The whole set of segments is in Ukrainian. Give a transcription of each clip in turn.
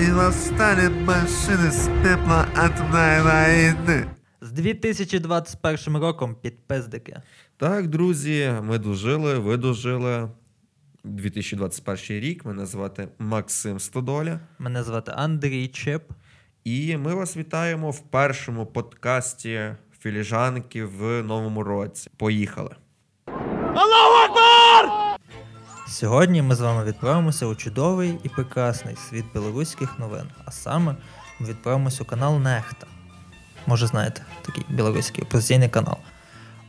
І настане машини з пепла атомної війни. З 2021 роком підпиздики. Так, друзі, ми дожили, ви дожили. 2021 рік. Мене звати Максим Стодоля. Мене звати Андрій Чип. І ми вас вітаємо в першому подкасті Філіжанки в новому році. Поїхали. Сьогодні ми з вами відправимося у чудовий і прекрасний світ білоруських новин. А саме ми відправимося у канал Нехта. Може, знаєте, такий білоруський опозиційний канал.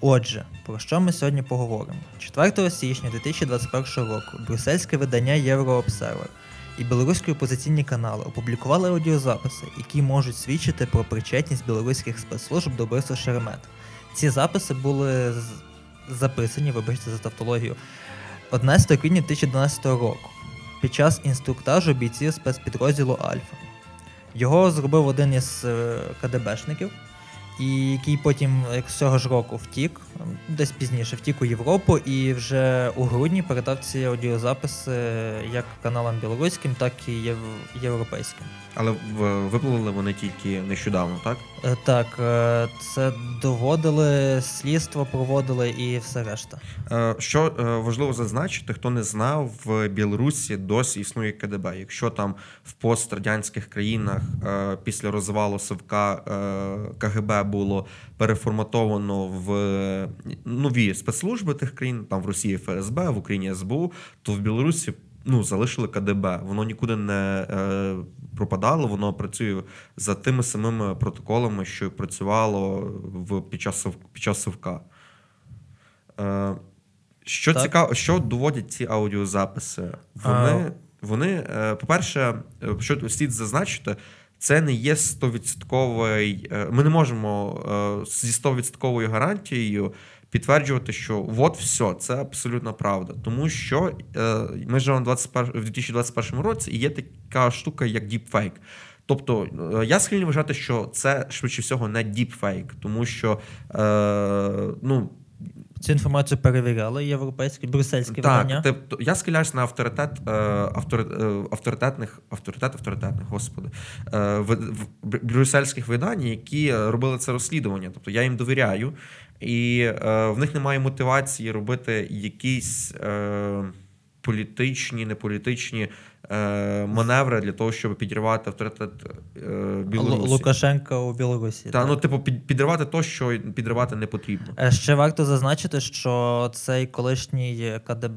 Отже, про що ми сьогодні поговоримо? 4 січня 2021 року брюссельське видання Єврообсервер і білоруські опозиційні канали опублікували аудіозаписи, які можуть свідчити про причетність білоруських спецслужб до вбивства Шеремет. Ці записи були записані, вибачте за тавтологію, 11 квітня 2012 року під час інструктажу бійців спецпідрозділу Альфа. Його зробив один із е, КДБшників, і який потім, з цього ж року, втік, м, десь пізніше втік у Європу і вже у грудні передав ці аудіозаписи як каналам білоруським, так і європейським. Але в- випливали вони тільки нещодавно, так? Е, Так, е, це доводили, слідство проводили і все решта. Е, Що важливо зазначити, хто не знав, в Білорусі досі існує КДБ. Якщо там в пострадянських країнах після розвалу Совка КГБ було переформатовано в нові спецслужби тих країн, там в Росії ФСБ, в Україні СБУ, то в Білорусі ну, залишили КДБ. Воно нікуди не пропадало, воно працює за тими самими протоколами, що й працювало в, під, час, під час Совка. Е, що Так. цікаво, що доводять ці аудіозаписи? Вони, вони е, по-перше, е, що слід зазначити, це не є 100%. е, Ми не можемо е, зі 100% гарантією підтверджувати, що от все, це абсолютно правда. Тому що е, ми живемо в 21 в 2021 році і є така штука, як діпфейк. Тобто е, я схильний вважати, що це швидше всього не діпфейк, тому що е, ну, Цю інформацію перевіряли європейські, брюссельські так, видання. тобто я схиляюсь на авторитет е, автори, е, авторитетних, авторитет авторитетних, господи, е, в, в, брюссельських видань, які е, робили це розслідування. Тобто я їм довіряю, і в них немає мотивації робити якісь політичні, неполітичні маневри для того, щоб підірвати авторитет е, Білорусі. Лукашенка у Білорусі. Та, так. ну, типу, під, підривати то, що підривати не потрібно. Е, Ще варто зазначити, що цей колишній КДБ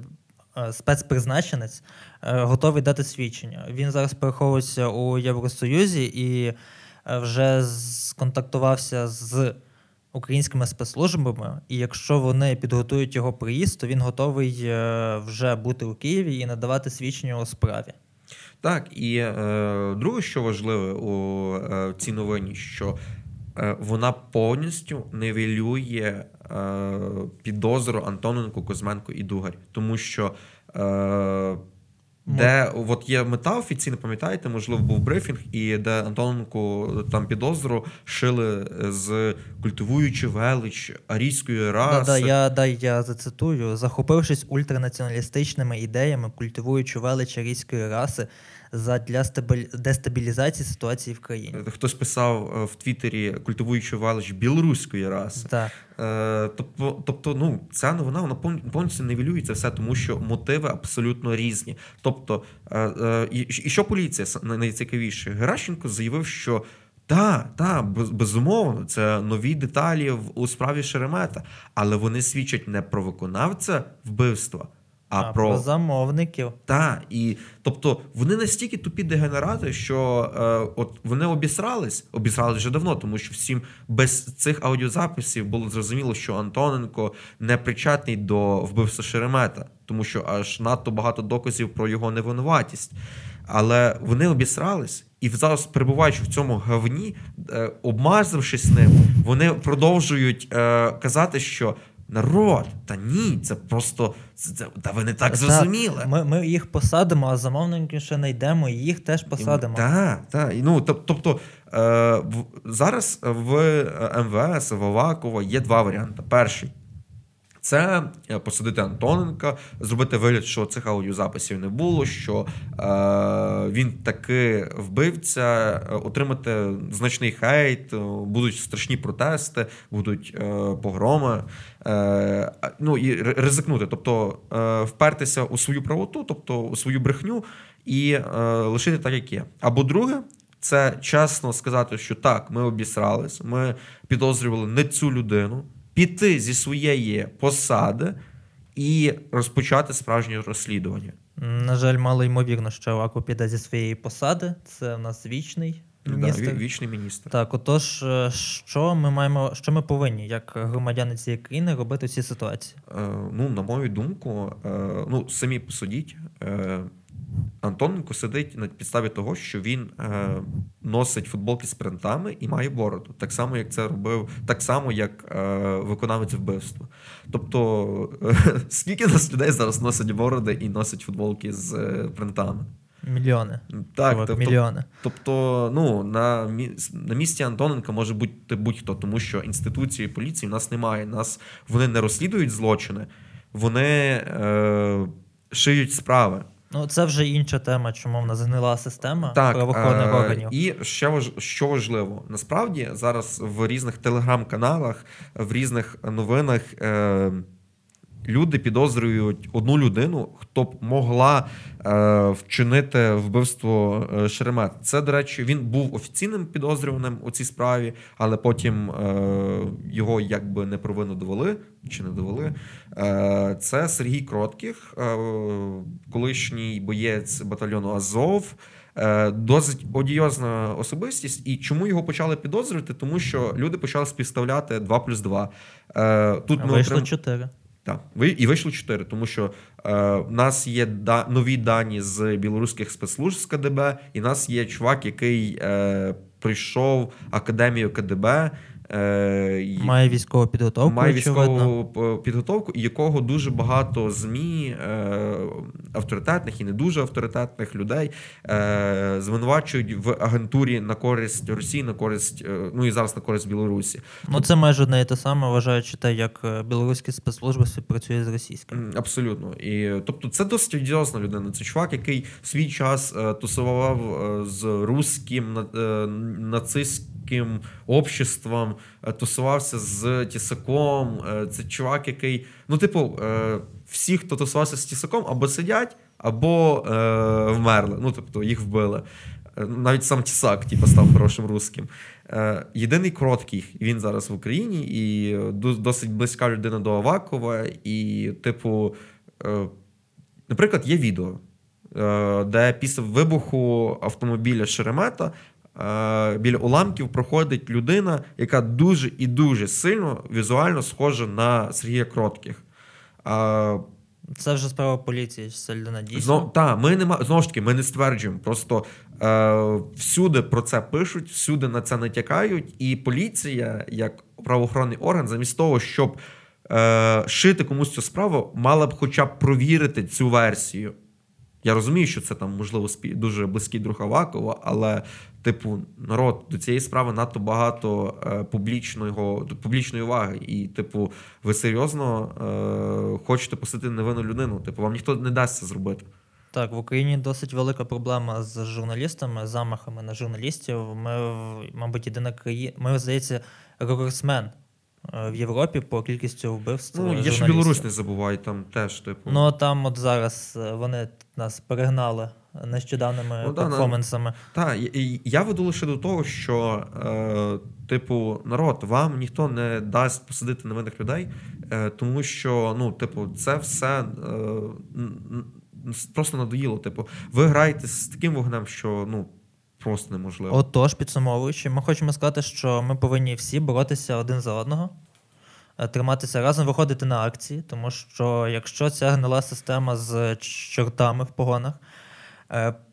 е, спецпризначенець е, готовий дати свідчення. Він зараз переховується у Євросоюзі і е, вже сконтактувався з українськими спецслужбами. І якщо вони підготують його приїзд, то він готовий е, вже бути у Києві і надавати свідчення у справі. Так, і е, друге, що важливе у е, цій новині, що е, вона повністю нивелює е, підозру Антоненку, Кузьменко і Дугарь. Тому що е, де от є мета офіційна, пам'ятаєте, можливо, був брифінг, і де Антоненку там підозру шили з культивуючи велич арійської раси. Да, да, я, да, я зацитую. Захопившись ультранаціоналістичними ідеями, культивуючи велич арійської раси задля дестабілізації ситуації в країні. Хтось писав е, в Твіттері, культивуючи велич білоруської раси. Так. Е, тобто, тобто, ну, ця новина вона пов- повністю це все, тому що мотиви абсолютно різні. Тобто, е, е, і, і що поліція найцікавіше? Геращенко заявив, що. та, та, безумовно, це нові деталі у справі Шеремета, але вони свідчать не про виконавця вбивства, а, А, про замовників. та, і тобто вони настільки тупі дегенерати, що е, от вони обісрались, обісрались вже давно, тому що всім без цих аудіозаписів було зрозуміло, що Антоненко не причетний до вбивства Шеремета, тому що аж надто багато доказів про його невинуватість. Але вони обісрались, і зараз, перебуваючи в цьому гавні, е, обмазавшись ним, вони продовжують е, казати, що народ, та ні, це просто це, це- та ви не так зрозуміли. Ми, ми їх посадимо, а замовників ще знайдемо, і їх теж посадимо. Так, так. Ну, тобто е, в, зараз в МВС, в Авакова є два варіанти. Перший Це е, посадити Антоненка, зробити вигляд, що цих аудіозаписів не було, що е, він таки вбивця, е, отримати значний хейт, е, будуть страшні протести, будуть е, погроми. Е, ну і ризикнути, тобто е, впертися у свою правоту, тобто у свою брехню, і лишити так, як є. Або друге. Це чесно сказати, що так, ми обісрались, ми підозрювали не цю людину, піти зі своєї посади і розпочати справжнє розслідування. На жаль, мало ймовірно, що Аваков піде зі своєї посади. Це в нас вічний міністр. ві- вічний міністр. Так, отож, е, що ми маємо, що ми повинні, як громадяни цієї країни, робити в цій ситуації? Е, ну, на мою думку, е, ну, самі посудіть. Е, Антоненко сидить на підставі того, що він е, носить футболки з принтами і має бороду. Так само, як це робив, так само, як е, виконавець вбивства. Тобто, е, скільки нас людей зараз носять бороди і носять футболки з е, принтами? Мільйони. Так, тобто, мільйони. Тобто, ну на, мі- на місці Антоненка може бути будь-хто, тому що інституції поліції в нас немає. Нас вони не розслідують злочини, вони е, шиють справи. Ну, це вже інша тема, чому в нас гнила система Так, правоохоронних е, органів. І ще важ, що важливо, насправді зараз в різних телеграм-каналах, в різних новинах е, люди підозрюють одну людину, хто б могла е, вчинити вбивство е, Шеремет. Це, до речі, він був офіційним підозрюваним у цій справі, але потім е, його якби не провину довели чи не довели. Е, це Сергій Кротких, е, колишній боєць батальйону Азов. Е, Досить одіозна особистість, і чому його почали підозрювати? Тому що люди почали співставляти 2 плюс 2. Е, Тут А ми Вийшло отрим- чотири. Так, і вийшло 4, тому що е, в нас є да, нові дані з білоруських спецслужб з КДБ, і в нас є чувак, який е, прийшов академію КДБ. Е, Має військову підготовку, має військову п- підготовку, і якого дуже багато змі е, авторитетних і не дуже авторитетних людей е, звинувачують в агентурі на користь Росії, на користь, е, ну і зараз на користь Білорусі. Ну, це майже одне і те саме, вважаючи те, як е, білоруські спецслужби співпрацюють з російськими. Абсолютно. І тобто, це досить одіозна людина. Це чувак, який в свій час е, тусував е, з руським на- нацистським обществом, е, тусувався з Тісаком. Е, це чувак, який, ну, типу, е, всі, хто тусувався з Тісаком, або сидять, або вмерли. Ну, тобто, їх вбили. Навіть сам Тісак, типу, став хорошим русським. Єдиний кроткий, він зараз в Україні, і досить близька людина до Авакова. І, типу, наприклад, є відео, де після вибуху автомобіля Шеремета біля уламків проходить людина, яка дуже і дуже сильно візуально схожа на Сергія Кротких. Е, Це вже справа поліції, це людина дійсно. Знов, та, ми нема, знову ж таки, ми не стверджуємо. Просто е, всюди про це пишуть, всюди на це натякають, і поліція, як правоохоронний орган, замість того, щоб е, шити комусь цю справу, мала б хоча б провірити цю версію. Я розумію, що це там, можливо, спі- дуже близький друг Авакова, але, типу, народ, до цієї справи надто багато е, публічного, публічної уваги. І, типу, ви серйозно е, хочете посадити невинну людину. Типу, вам ніхто не дасть це зробити. Так, в Україні досить велика проблема з журналістами, замахами на журналістів. Ми, мабуть, єдина країна. Ми, здається, рекордсмен е, в Європі по кількості вбивств. Ну, я ж. Білорусь не забувай, там теж, типу. Ну там от зараз е, вони нас перегнали нещодавними Ну, перформансами. Та, і- і я веду лише до того, що, е, типу, народ, вам ніхто не дасть посадити невинних людей, е, тому що, ну, типу, це все е, просто надоїло. Типу, ви граєте з таким вогнем, що ну просто неможливо. Отож, підсумовуючи, ми хочемо сказати, що ми повинні всі боротися один за одного, е, триматися разом, виходити на акції, тому що якщо ця гнила система з чортами в погонах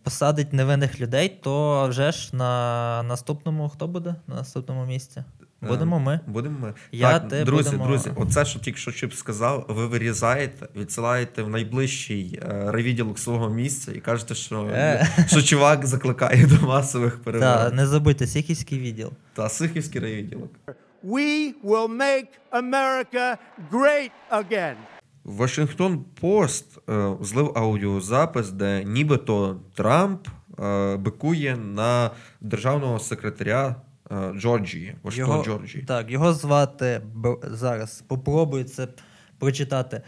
посадить невинних людей, то вже ж на наступному хто буде? На наступному місці? Будемо ми. Будемо ми. Я, так, ти друзі, будемо- друзі, оце, що тільки що Чип сказав, ви вирізаєте, відсилаєте в найближчий е, райвідділок свого місця і кажете, що, Е. що чувак закликає до масових Так, не забудьте, Сіхівський відділ. Та Сихівський райвідділок. We will make America great again. Вашингтон Пост е, злив аудіозапис, де нібито Трамп е, бикує на державного секретаря е, Джорджії, Вашингтон Джорджії. Так, його звати зараз. Попробую це прочитати.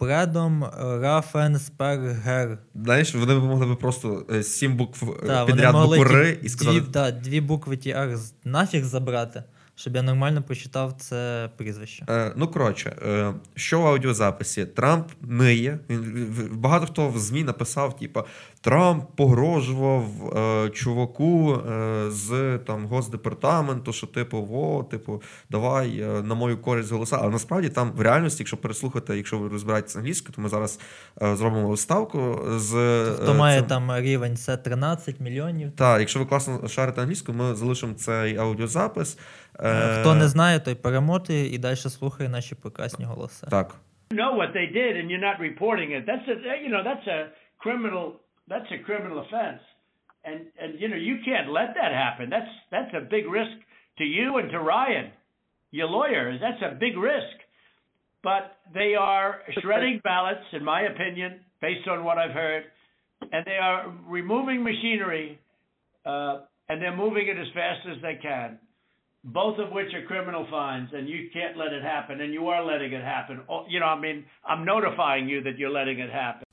Бредом Рафенспергер. Знаєш, вони могли б просто сім букв Та, вони підряд букви ті- і сказати. Дві, да, дві букви TR з- нафіг забрати, щоб я нормально прочитав це прізвище. Е, ну, коротше, е, що в аудіозаписі? Трамп ниє. Він, багато хто в ЗМІ написав, типа, Трамп погрожував е, чуваку е, з там, Госдепартаменту, що, типу, о, типу, давай е, на мою користь голоса. Але насправді там в реальності, якщо переслухати, якщо ви розбираєтесь англійською, то ми зараз е, зробимо ставку з. Хто е, має цим- там рівень це 13 мільйонів. Так, якщо ви класно шарите англійську, ми залишимо цей аудіозапис. Е, Хто не знає, той перемотує і далі слухає наші прекрасні голоси. Так. know what they did and you're not reporting it. That's a you know that's a criminal that's a criminal offense, and and you know you can't let that happen. That's that's a big risk to you and to Ryan, your lawyer. That's a big risk. But they are shredding ballots, in my opinion, based on what I've heard, and they are removing machinery, uh, and they're moving it as fast as they can both of which are criminal fines, and you can't let it happen, and you are letting it happen. Oh, You know, I mean, I'm notifying you that you're letting it happen.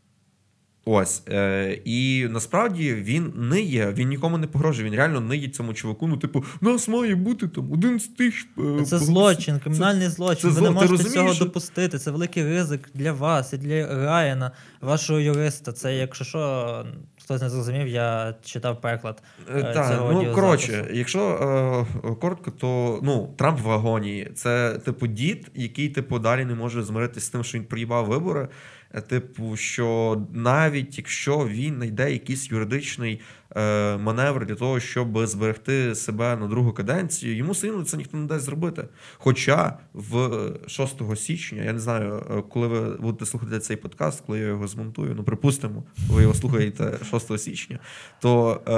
Ось. Е, і насправді він ниє, він нікому не погрожує. Він реально ниє цьому чуваку. Ну, типу, нас має бути там один з тих. е, Це голосів». злочин, Це- кримінальний злочин. це Ви зло- не можете розумієш, цього що- допустити. Це великий ризик для вас і для Райана, вашого юриста. Це, якщо що, хтось не зрозумів, я читав переклад. Е, е, Так, цього ну коротше, якщо е, коротко, то ну Трамп в агонії. Це типу дід, який типу далі не може змиритися з тим, що він проїбав вибори. Е, Типу, що навіть якщо він знайде якийсь юридичний маневр для того, щоб зберегти себе на другу каденцію, йому сильно це ніхто не дасть зробити. Хоча в е, 6 січня, я не знаю, е, коли ви будете слухати цей подкаст, коли я його змонтую, ну припустимо, ви його слухаєте 6 січня, то е,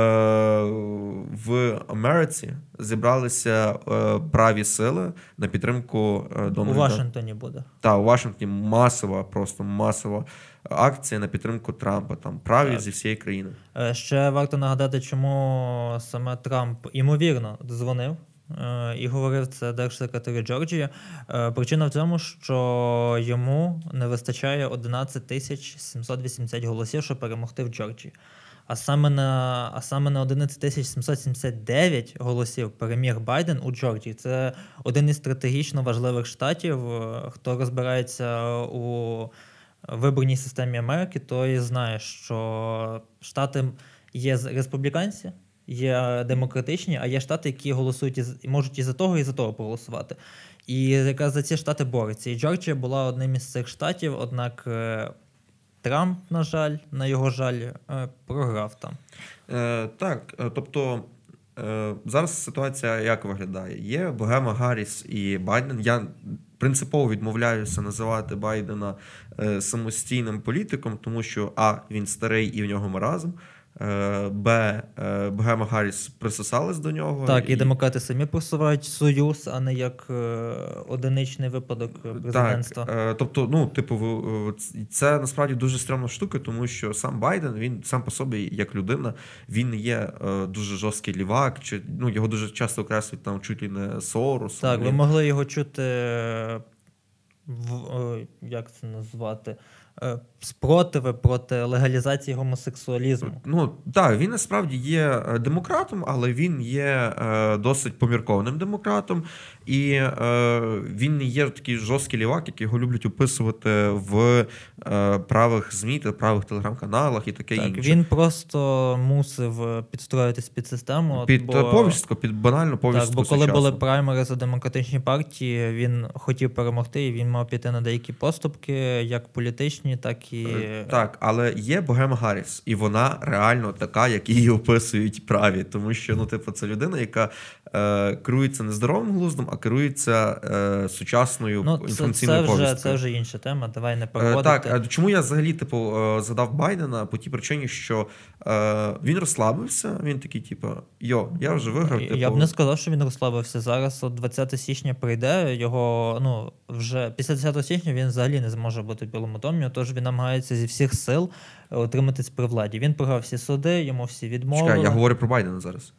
в Америці зібралися е, праві сили на підтримку е, У Вашингтоні буде. Та у Вашингтоні масова, просто масова акція на підтримку Трампа. Там праві Так. зі всієї країни. Е, Ще варто нагадати, чому саме Трамп ймовірно дзвонив. е, І говорив це держсекретарю Джорджії. Е, Причина в тому, що йому не вистачає 11 тисяч 780 голосів, щоб перемогти в Джорджії. А саме на, а саме на 11 тисяч 779 голосів переміг Байден у Джорджії. Це один із стратегічно важливих штатів. Хто розбирається у виборній системі Америки, той знає, що штати є республіканці, є демократичні, а є штати, які голосують із, можуть і за того, і за того проголосувати. І якраз за ці штати борються. І Джорджія була одним із цих штатів, однак е, Трамп, на жаль, на його жаль, е, програв там. Е, так, е, тобто зараз ситуація як виглядає? Є Богема Гарріс і Байден. Я принципово відмовляюся називати Байдена е, самостійним політиком, тому що А, він старий і в нього маразм. Е, Б. е, Богема Гарріс присосалась до нього. Так, і демократи самі просувають союз, а не як е, одиничний випадок президентства. Так, тобто, ну, типу, це насправді дуже стрімна штука, тому що сам Байден, він сам по собі, як людина, він є дуже жорсткий лівак, чи ну його дуже часто окреслюють там чуть ли не Сорос. Так, ви могли його чути, в, як це назвати? Е, Спротиви проти легалізації гомосексуалізму. Ну так, він насправді є е, демократом, але він є е, досить поміркованим демократом, і е, він не є такий жорсткий лівак, як його люблять описувати в е, правих ЗМІ та правих телеграм-каналах і таке Так, інше. він просто мусив е, підстроїтись під систему. під бо, е, повістку, під банальну повістку. так, бо коли були праймери за демократичні партії, він хотів перемогти, і він мав піти на деякі поступки, як політичні, так і Е, Так, але є Богема Гарріс, і вона реально така, як її описують праві. Тому що, ну, типу, це людина, яка е, керується не здоровим глуздом, а керується е, сучасною Ну, це, це, інформаційною вже, це вже інша тема. Давай не Е. Так, а чому я взагалі типу е, задав Байдена по тій причині, що е, він розслабився, він такий, типу, йо, я вже виграв. Я типу, б не сказав, що він розслабився. Зараз от 20 січня прийде, його ну вже після 10 січня він взагалі не зможе бути в Білому домі, тож він намагається зі всіх сил отриматись при владі. Він програв всі суди, йому всі відмовили. Чекай, я говорю про Байдена зараз.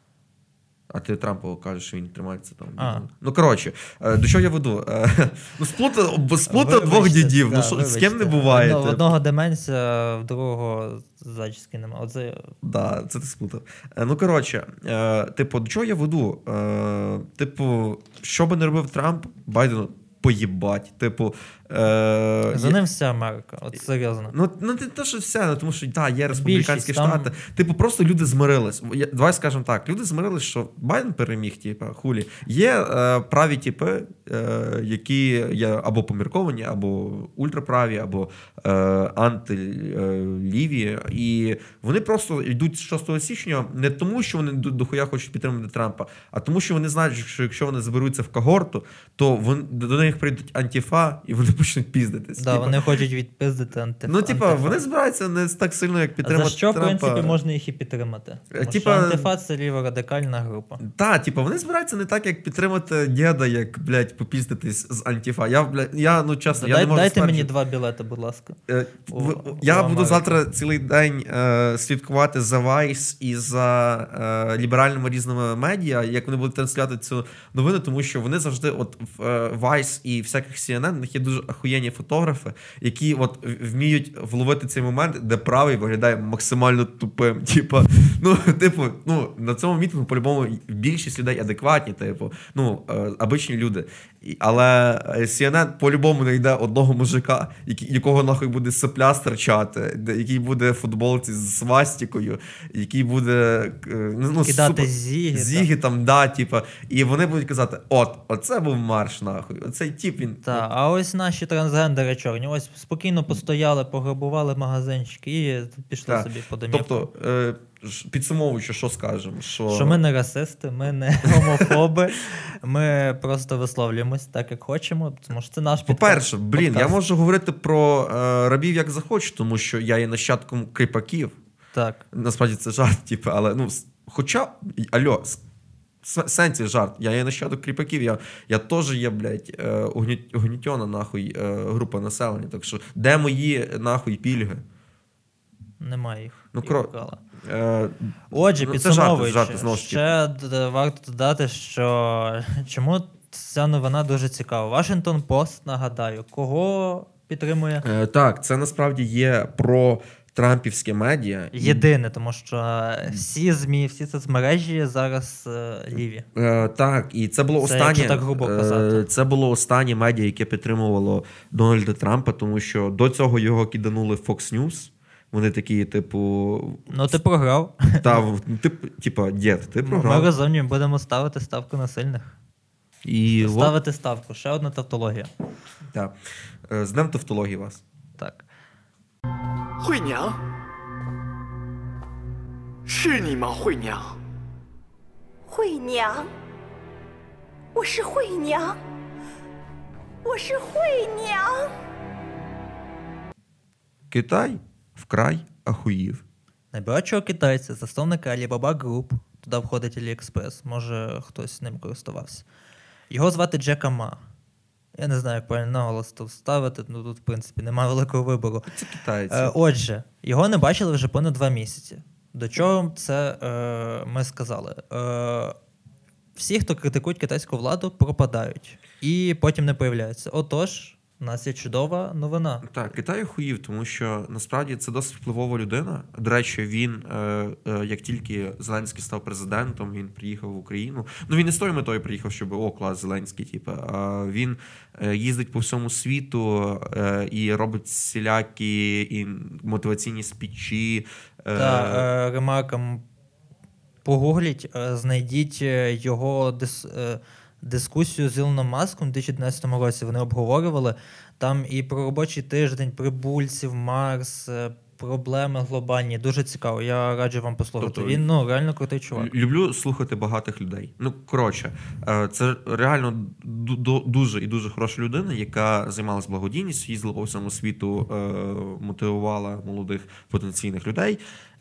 А ти Трампу кажеш, що він тримається там. А. Ну коротше, е, до чого я веду? Е, Ну, сплутав, сплутав Вибачте, двох дідів. да, ну що з ким не буває? Одно- В типу. одного деменція, в другого зачіски немає. Оце Да, це ти сплутав. Е, Ну, коротше, е, типу, до чого я веду? Е, Типу, що би не робив Трамп, Байдену поїбать. Типу, е, за ним вся Америка. От серйозно. Ну, ну не те, що все, ну, тому що так, є республіканські Більшість, там- штати. Типу, просто люди змирились. Давай скажемо так: люди змирились, що Байден переміг, типу, хулі. Є е, праві типи, е, які є або помірковані, або ультраправі, або е, антиліві. І вони просто йдуть з 6 січня не тому, що вони до- дохуя хочуть підтримати Трампа, а тому, що вони знають, що якщо вони зберуться в когорту, то вон, до них прийдуть антіфа і вони почнуть піздитись. Да, Типа, вони хочуть відпиздити антифа. Ну, типа, антифа. вони збираються не так сильно, як підтримати за що, в принципі, можна їх і підтримати? Тому типа- що антифа це ліворадикальна група. Та, типа, вони збираються не так, як підтримати діда, як, блядь, попіздитись з антіфа. Я, блядь, я, ну чесно, я Дай, не можу дайте мені два білети, будь ласка. Е, у- в- у я Америку. буду завтра цілий день е, слідкувати за Vice і за е, ліберальними різними медіа, як вони будуть транслювати цю новину, тому що вони завжди, от в е, Vice і всяких CNN, в них є дуже ахуєнні фотографи, які от вміють вловити цей момент, де правий виглядає максимально тупим. Типа, ну, типу, ну на цьому мітингу по-любому більшість людей адекватні, типу, ну, е, обичні люди. Але CNN по-любому знайде одного мужика, якого нахуй буде сопля стирчати, де- який буде в футболці з свастікою, який буде е, ну, Кидати супер- зіги, так. зіги там, да, типа, і вони будуть казати: от, оце був марш, нахуй. Оцей тіп він. Та, а ось наші трансгендери чорні, ось спокійно постояли, пограбували магазинчики і пішли Так. собі по домівку. Тобто, е, підсумовуючи, що скажемо? Що, Що ми не расисти, ми не гомофоби, ми просто висловлюємось так, як хочемо, тому що це наш По-перше, підкаст- блін, я можу говорити про е, рабів як захочу, тому що я є нащадком кріпаків. Так. Насправді це жарт, типу, але ну, хоча, альо, сенсі жарт, я є нащадок кріпаків, я, я теж є, блядь, е, угні- угнітьона, нахуй, е, група населення. Так що, де мої, нахуй, пільги? Немає їх. Ну, кро- Отже, ну, це жарти, підсумовуючи, жарти, ще варто додати, що чому ця новина дуже цікава. Вашингтон Пост, нагадаю, кого підтримує? е, так, це насправді є про трампівське медіа. Єдине, тому що всі ЗМІ, всі соцмережі зараз е, ліві. Е, так, і це було Це останнє. якщо так грубо е, казати. Це було останнє медіа, яке підтримувало Дональда Трампа, тому що до цього його киданули Fox News. Вони такі, типу. Ну, ти програв. Та, ти, типу, дід, ти ну, програв. Ми розумні, будемо ставити ставку на сильних. І Ставити от... ставку. Ще одна тавтологія. Так. Е, з Днем тавтології вас. Так. Хуйня. Шиніма хуйня. Хуйня. Оши хуйня. Оши хуйня. Китай вкрай ахуїв. Найбагатшого китайця, засновника Alibaba Group, туди входить AliExpress, може хтось ним користувався. Його звати Джека Ма. Я не знаю, як правильно наголос тут ставити, ну тут, в принципі, немає великого вибору. Це китайці. Е, отже, його не бачили вже понад два місяці. До чого це е, ми сказали? Е, всі, хто критикують китайську владу, пропадають і потім не появляються. Отож, у нас є чудова новина. Так, Китай охуїв, тому що насправді це досить впливова людина. До речі, він, е, е, як тільки Зеленський став президентом, він приїхав в Україну. Ну він не з тою метою приїхав, щоб о, клас Зеленський, типу, а він е, їздить по всьому світу е, і робить всілякі і мотиваційні спічі. е, Та е, ремаркам погугліть, знайдіть його дис, е, дискусію з Ілоном Маском у 2011 році. Вони обговорювали там і про робочий тиждень, прибульців, Марс, е, проблеми глобальні. Дуже цікаво. Я раджу вам послухати. Тобто- Він ну реально крутий чувак. Люблю слухати багатих людей. Ну, коротше, е, це реально ду- ду- дуже і дуже хороша людина, яка займалась благодійністю, їздила по всьому світу, е, мотивувала молодих потенційних людей.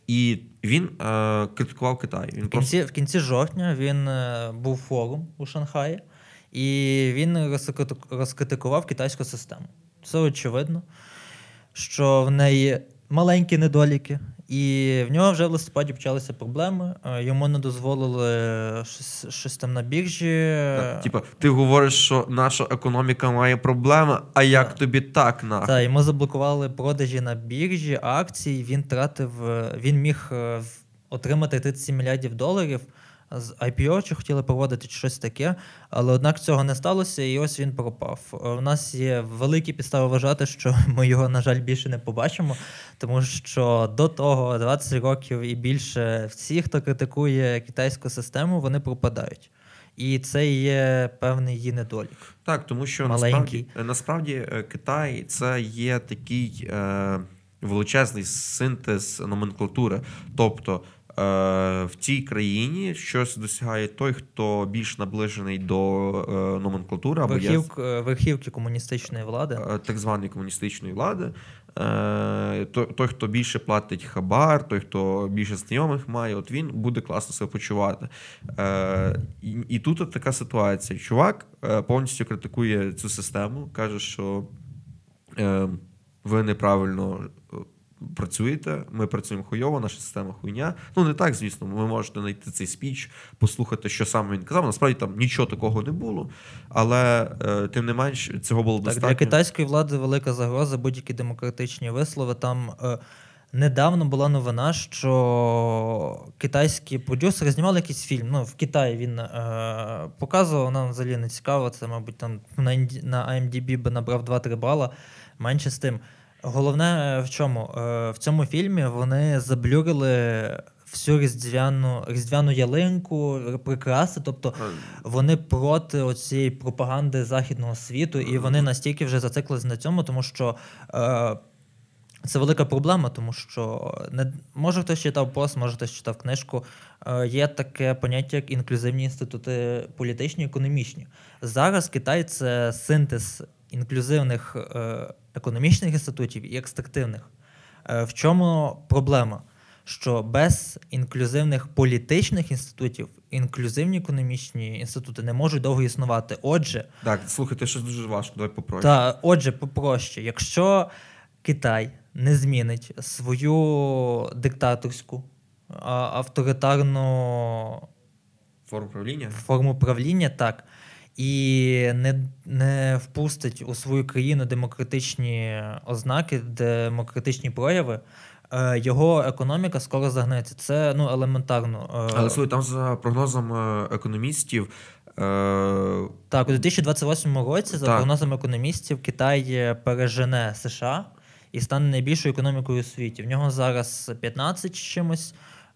І він е, критикував Китай. Він В кінці, в кінці жовтня він е, був форум у Шанхаї, і він розкритик- розкритикував китайську систему. Це очевидно, що в неї маленькі недоліки, і в нього вже в листопаді почалися проблеми. е, Йому не дозволили щось, щось там на біржі. Типа, ти говориш, що наша економіка має проблеми, а як Так. тобі так на Так, йому заблокували продажі на біржі, акцій. Він тратив, е, він міг е, отримати 37 мільярдів доларів з IPO, чи хотіли проводити чи щось таке, але однак цього не сталося, і ось він пропав. Е, У нас є великі підстави вважати, що ми його, на жаль, більше не побачимо, тому що до того 20 років і більше всі, хто критикує китайську систему, вони пропадають. І це є певний її недолік. Так, тому що Маленький. насправді, насправді е, Китай це є такий е, величезний синтез номенклатури. Тобто е, в цій країні щось досягає той, хто більш наближений до е, номенклатури або Верхівк, е, верхівки комуністичної влади. е, так званої комуністичної влади. Е, той, хто більше платить хабар, той, хто більше знайомих має, от він буде класно себе почувати. Е, і, і тут от така ситуація. Чувак е, повністю критикує цю систему, каже, що е, ви неправильно е, працюєте, ми працюємо хуйово, наша система хуйня. Ну, не так, звісно, ви можете знайти цей спіч, послухати, що саме він казав. Насправді там нічого такого не було, але е, тим не менш цього було Так, достатньо. для китайської влади велика загроза будь-які демократичні вислови. Там е, недавно була новина, що китайські продюсери знімали якийсь фільм. Ну, в Китаї він е, показував, нам взагалі не цікаво. Це, мабуть, там на, на IMDb би набрав 2-3 бала. Менше з тим. Головне е, в чому? Е, в цьому фільмі вони заблюрили всю різдвяну, різдвяну ялинку, прикраси. Тобто вони проти оцієї пропаганди західного світу, і вони настільки вже зациклились на цьому, тому що. Е, це велика проблема, тому що не може хтось читав пост, може хтось читав книжку. Е, є таке поняття, як інклюзивні інститути політичні, економічні. Зараз Китай це синтез інклюзивних е, економічних інститутів і екстрактивних. Е, в чому проблема? Що без інклюзивних політичних інститутів інклюзивні економічні інститути не можуть довго існувати. Отже, Так, слухайте, щось дуже важко, давай попроще. та, отже, попроще, якщо Китай не змінить свою диктаторську, авторитарну Форм управління. форму правління, так, і не, не впустить у свою країну демократичні ознаки, демократичні прояви, е, його економіка скоро загнеться. Це ну, елементарно. Е, Але слухай, там за прогнозом е, економістів. Так, у 2028 році, за Так. прогнозами економістів, Китай пережене США і стане найбільшою економікою у світі. В нього зараз 15 чимось,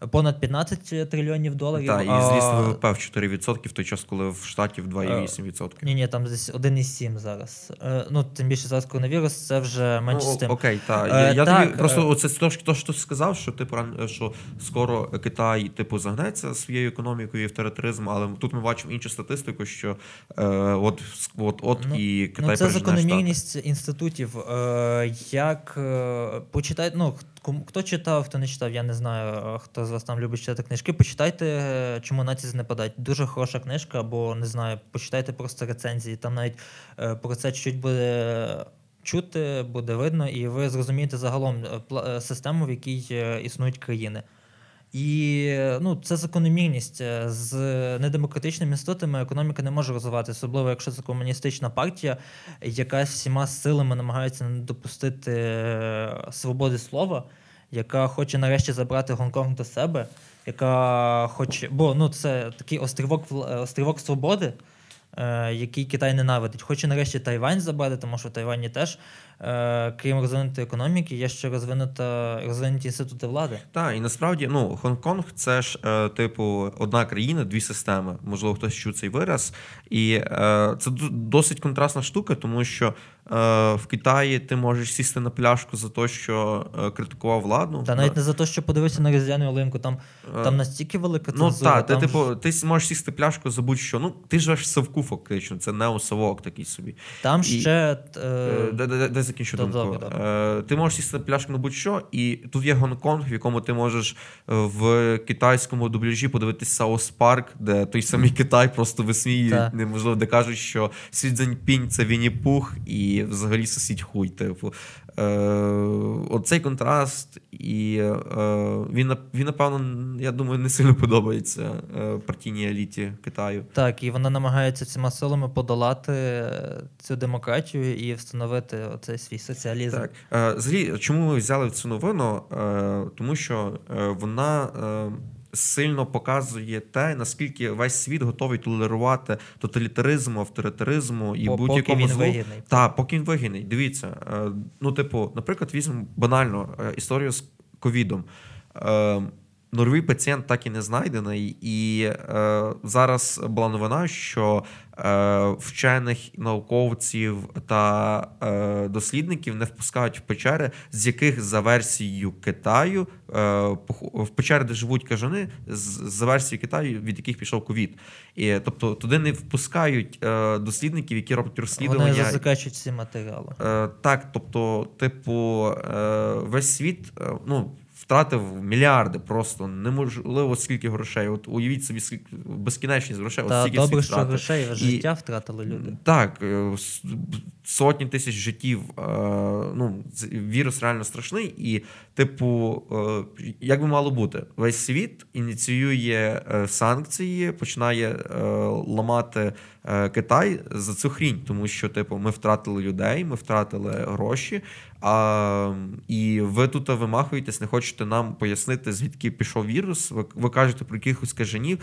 понад 15 трильйонів доларів. та, і звісно, ВВП в 4% в той час, коли в Штатів 2,8%. Ні, ні, там десь 1,7 зараз. Е, ну, тим більше зараз коронавірус, це вже менше Ну, з тим. Окей, так. Е, Я, так, тобі просто е. оце то, що- ти сказав, що типу ран- що скоро Китай типу загнеться своєю економікою і авторитаризм, але тут ми бачимо іншу статистику, що от, от, от Ну, і Китай ну, це закономірність інститутів. Як почитайте, ну, хто читав, хто не читав, я не знаю, е, хто з вас там любить читати книжки. Почитайте, е, чому нації не падать. Дуже хороша книжка, або не знаю, почитайте просто рецензії. Там навіть е, про це чуть буде. Чути буде видно, і ви зрозумієте загалом систему, в якій існують країни. І ну, це закономірність. Е, З недемократичними інститутами економіка не може розвиватися, особливо якщо це комуністична партія, яка всіма силами намагається не допустити е, свободи слова, яка хоче нарешті забрати Гонконг до себе, яка хоче. Бо ну, це такий острівок, е, острівок свободи. який Китай ненавидить. Хоче нарешті Тайвань забрати, тому що в Тайвані теж, крім розвинутої економіки, є ще розвинута розвинуті інститути влади. Так, і насправді, ну, Гонконг це ж, е, типу, одна країна, дві системи. Можливо, хтось чув цей вираз. І е, це досить контрастна штука, тому що е, в Китаї ти можеш сісти на пляшку за те, що е, критикував владу. Та навіть не за те, що подивився на різдвяну ялинку, там, Е, там настільки велика Ну так, ти, там типу, ти можеш сісти пляшку за будь-що. Ну, ти живеш в совку, фактично, це неосовок такий собі. Там і- ще. Е, Е, закінчу Добре, думку. добре. Е, Ти можеш сісти на пляшку на будь-що, і тут є Гонконг, в якому ти можеш е, в китайському дубляжі подивитися Саус Парк, де той самий Китай просто висміюють, неможливо, де кажуть, що Сідзень Пінь – це Вінні-Пух, і взагалі сусідь хуй. Типу. Е, Оцей контраст, і е, він, він, напевно, я думаю, не сильно подобається е, партійній еліті Китаю. Так, і вона намагається цими силами подолати цю демократію і встановити оцей свій соціалізм. Так. Е, чому ми взяли цю новину? Е, Тому що е, вона е, сильно показує те, наскільки весь світ готовий толерувати тоталітаризму, авторитаризму і По- будь-якому поки він злу. вигідний. Та поки він вигідний. Дивіться, е, ну, типу, наприклад, візьмемо банально е, історію з ковідом. Е, Нульовий пацієнт так і не знайдений, і е, зараз була новина, що вчених науковців та е, дослідників не впускають в печери, з яких за версією Китаю е, в печери, де живуть кажани, за версією Китаю, від яких пішов ковід. І тобто туди не впускають е, дослідників, які роблять Вони розслідування. засекачують ці матеріали. Е, так, тобто, типу, е, весь світ е, ну, втратив мільярди просто неможливо скільки грошей. От уявіть собі, скільки безкінечність грошей. Та от стільки добре, що грошей І- життя втратили люди. Так, е, сотні тисяч життів. е, Ну, вірус реально страшний. І, типу, е, як би мало бути, весь світ ініціює санкції, починає ламати Китай за цю хрінь, тому що, типу, ми втратили людей, ми втратили гроші. А, і ви тут вимахуєтесь, не хочете нам пояснити, звідки пішов вірус. Ви, ви кажете про якихось кажанів,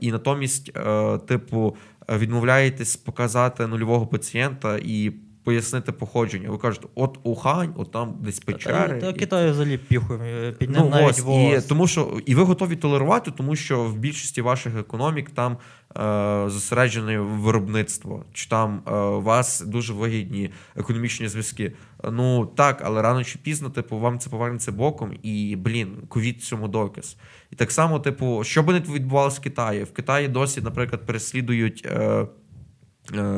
і натомість, е, типу, відмовляєтесь показати нульового пацієнта і пояснити походження. Ви кажете, от Ухань, от там десь печери. Та, і- Китаю взагалі піху підняв Ну, навіть ось, і, тому що і ви готові толерувати, тому що в більшості ваших економік там е, зосереджене виробництво, чи там е, у вас дуже вигідні економічні зв'язки. Ну так, але рано чи пізно, типу, вам це повернеться боком, і блін, ковід цьому доказ. І так само, типу, що би не відбувалося в Китаї? В Китаї досі, наприклад, переслідують. Е, е,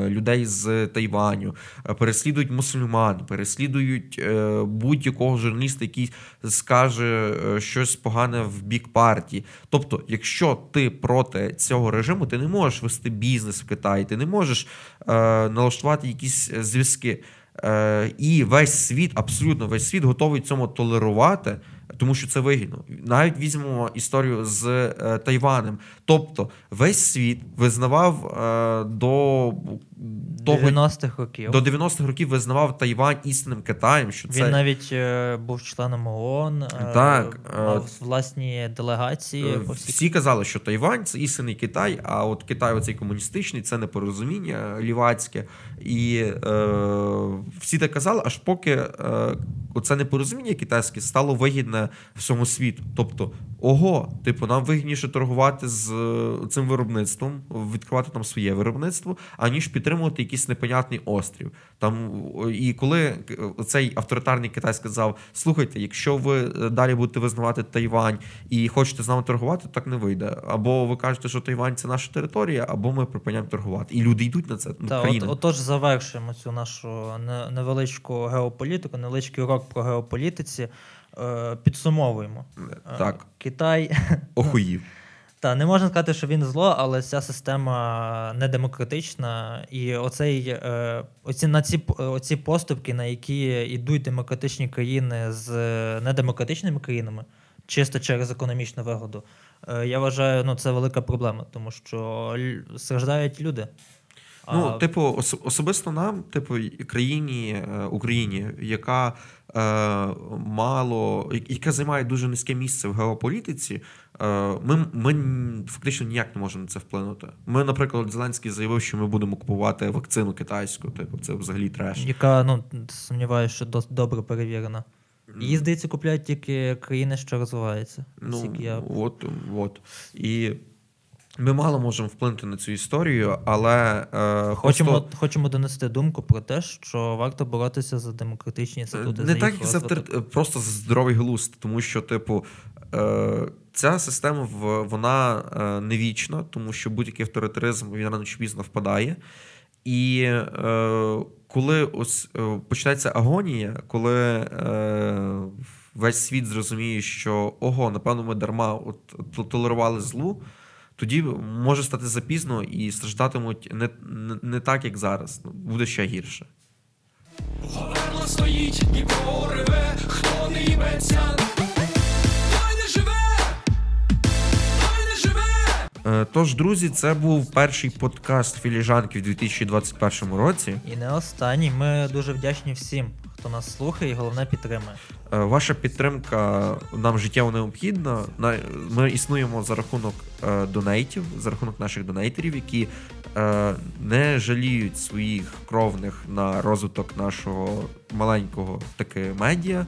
Людей з Тайваню, е, переслідують мусульман, переслідують е, будь-якого журналіста, який скаже е, щось погане в бік партії. Тобто, якщо ти проти цього режиму, ти не можеш вести бізнес в Китаї, ти не можеш е, налаштувати якісь е, зв'язки. Е, і весь світ, абсолютно весь світ готовий цьому толерувати, тому що це вигідно. Навіть візьмемо історію з е, Тайванем. Тобто, весь світ визнавав е, до того 90-х років. до 90-х років визнавав Тайвань істинним Китаєм. Що Він це навіть е, був членом ООН, е, Так, е, мав власні делегації. Е, по Всі казали, що Тайвань це істинний Китай, а от Китай, оцей комуністичний, це непорозуміння лівацьке. І е, всі так казали, аж поки е, оце непорозуміння китайське стало вигідне всьому світу. Тобто, ого, типу, нам вигідніше торгувати з е, цим виробництвом, відкривати там своє виробництво, аніж підтримувати якийсь непонятний острів. Там і коли цей авторитарний Китай сказав: слухайте, якщо ви е, далі будете визнавати Тайвань і хочете з нами торгувати, так не вийде. Або ви кажете, що Тайвань це наша територія, або ми припиняємо торгувати. І люди йдуть на це. Ну, Та, от, отож, завершуємо цю нашу невеличку геополітику, невеличкий урок про геополітиці. Е, підсумовуємо. Е, Так. Китай. Охуїв. Та не можна сказати, що він зло, але ця система недемократична. І оцей, е, оці, на ці, оці поступки, на які йдуть демократичні країни з недемократичними країнами, чисто через економічну вигоду, я вважаю, ну, це велика проблема, тому що страждають люди. Ну, А- типу, ос- особисто нам, типу, країні Україні, яка мало, яка займає дуже низьке місце в геополітиці, е, ми, ми фактично ніяк не можемо на це вплинути. Ми, наприклад, Зеленський заявив, що ми будемо купувати вакцину китайську. Типу, це взагалі треш. яка, ну, сумніваюся, що досить добре перевірена. Її, здається, купляють тільки країни, що розвиваються. Ну, я... от, от. І ми мало можемо вплинути на цю історію, але е, Хочемо, просто- хочемо донести думку про те, що варто боротися за демократичні інститути. Не за так і за просто за здоровий глузд, тому що, типу, е, ця система вона е, не вічна, тому що будь-який авторитаризм він рано чи пізно впадає. І е, коли ось е, почнеться агонія, коли е, весь світ зрозуміє, що ого, напевно, ми дарма от, толерували злу. Тоді може стати запізно і страждатимуть не, не, не так, як зараз. Ну, Буде ще гірше. Говерла стоїть, Дніпро реве, хто не їбеться, живе, той не живе. Е, Тож, друзі, це був перший подкаст філіжанки в 2021 році. І не останній. Ми дуже вдячні всім, хто нас слухає, і головне підтримує. Е, Ваша підтримка нам життєво необхідна. Ми існуємо за рахунок е, донейтів, за рахунок наших донейтерів, які е, не жаліють своїх кровних на розвиток нашого маленького таки медіа.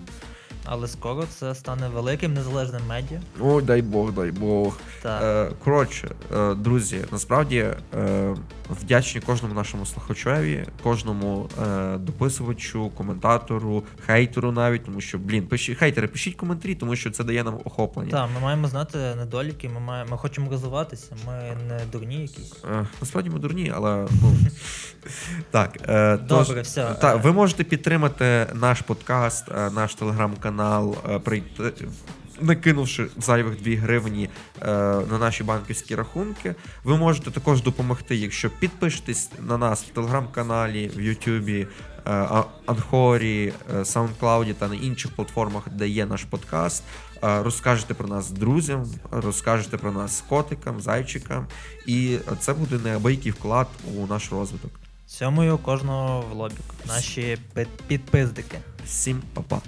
Але скоро це стане великим незалежним медіа. Ой, дай Бог, дай Бог. Так. Е, коротше, е, друзі, насправді е, вдячні кожному нашому слухачеві, кожному е, дописувачу, коментатору, хейтеру навіть, тому що, блін, пиші, хейтери, пишіть коментарі, тому що це дає нам охоплення. Так, ми маємо знати недоліки, ми, маємо, ми хочемо розвиватися, ми не дурні якісь. Е, насправді ми дурні, але ну, так. Е, тож, Добре, все. Та, ви можете підтримати наш подкаст, е, наш телеграм-канал, е, прийти. Накинувши зайвих 2 гривні е, на наші банківські рахунки, ви можете також допомогти, якщо підпишетесь на нас в телеграм-каналі, в Ютубі, е, Анхорі, е, SoundCloud та на інших платформах, де є наш подкаст. Е, Розкажете про нас друзям, розкажете про нас котикам, зайчикам, і це буде неабиякий вклад у наш розвиток. Сьомою кожного в лобік. Наші пи- підпиздики. Всім па-па.